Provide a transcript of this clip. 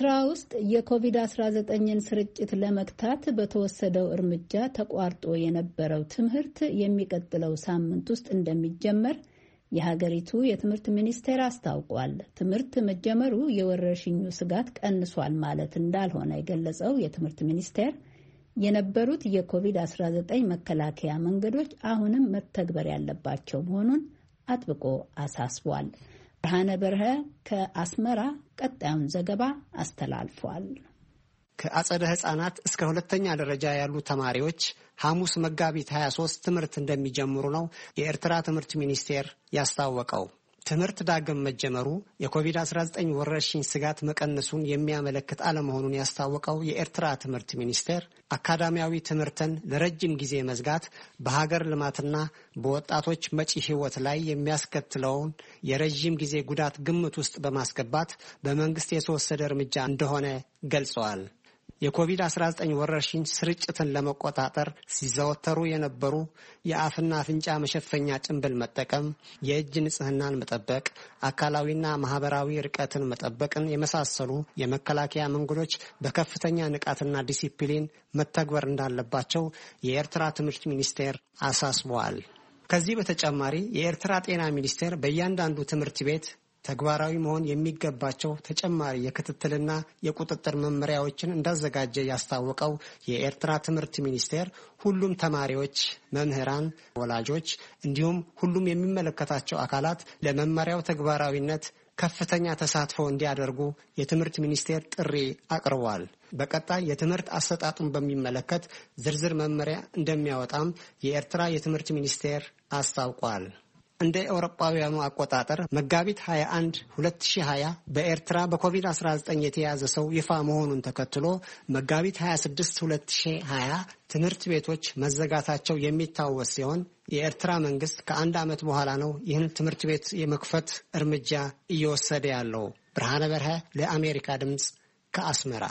ኤርትራ ውስጥ የኮቪድ-19ን ስርጭት ለመግታት በተወሰደው እርምጃ ተቋርጦ የነበረው ትምህርት የሚቀጥለው ሳምንት ውስጥ እንደሚጀመር የሀገሪቱ የትምህርት ሚኒስቴር አስታውቋል። ትምህርት መጀመሩ የወረርሽኙ ስጋት ቀንሷል ማለት እንዳልሆነ የገለጸው የትምህርት ሚኒስቴር የነበሩት የኮቪድ-19 መከላከያ መንገዶች አሁንም መተግበር ያለባቸው መሆኑን አጥብቆ አሳስቧል። ብርሃነ በርሀ ከአስመራ ቀጣዩን ዘገባ አስተላልፏል። ከአጸደ ሕፃናት እስከ ሁለተኛ ደረጃ ያሉ ተማሪዎች ሐሙስ መጋቢት 23 ትምህርት እንደሚጀምሩ ነው የኤርትራ ትምህርት ሚኒስቴር ያስታወቀው። ትምህርት ዳግም መጀመሩ የኮቪድ-19 ወረርሽኝ ስጋት መቀነሱን የሚያመለክት አለመሆኑን ያስታወቀው የኤርትራ ትምህርት ሚኒስቴር አካዳሚያዊ ትምህርትን ለረጅም ጊዜ መዝጋት በሀገር ልማትና በወጣቶች መጪ ሕይወት ላይ የሚያስከትለውን የረዥም ጊዜ ጉዳት ግምት ውስጥ በማስገባት በመንግስት የተወሰደ እርምጃ እንደሆነ ገልጸዋል። የኮቪድ-19 ወረርሽኝ ስርጭትን ለመቆጣጠር ሲዘወተሩ የነበሩ የአፍና አፍንጫ መሸፈኛ ጭንብል መጠቀም፣ የእጅ ንጽህናን መጠበቅ፣ አካላዊና ማህበራዊ ርቀትን መጠበቅን የመሳሰሉ የመከላከያ መንገዶች በከፍተኛ ንቃትና ዲሲፕሊን መተግበር እንዳለባቸው የኤርትራ ትምህርት ሚኒስቴር አሳስበዋል። ከዚህ በተጨማሪ የኤርትራ ጤና ሚኒስቴር በእያንዳንዱ ትምህርት ቤት ተግባራዊ መሆን የሚገባቸው ተጨማሪ የክትትልና የቁጥጥር መመሪያዎችን እንዳዘጋጀ ያስታወቀው የኤርትራ ትምህርት ሚኒስቴር ሁሉም ተማሪዎች፣ መምህራን፣ ወላጆች እንዲሁም ሁሉም የሚመለከታቸው አካላት ለመመሪያው ተግባራዊነት ከፍተኛ ተሳትፎ እንዲያደርጉ የትምህርት ሚኒስቴር ጥሪ አቅርቧል። በቀጣይ የትምህርት አሰጣጡን በሚመለከት ዝርዝር መመሪያ እንደሚያወጣም የኤርትራ የትምህርት ሚኒስቴር አስታውቋል። እንደ ኤውሮጳውያኑ አቆጣጠር መጋቢት 21 2020 በኤርትራ በኮቪድ-19 የተያዘ ሰው ይፋ መሆኑን ተከትሎ መጋቢት 26 2020 ትምህርት ቤቶች መዘጋታቸው የሚታወስ ሲሆን የኤርትራ መንግስት ከአንድ ዓመት በኋላ ነው ይህን ትምህርት ቤት የመክፈት እርምጃ እየወሰደ ያለው። ብርሃነ በርሀ ለአሜሪካ ድምፅ ከአስመራ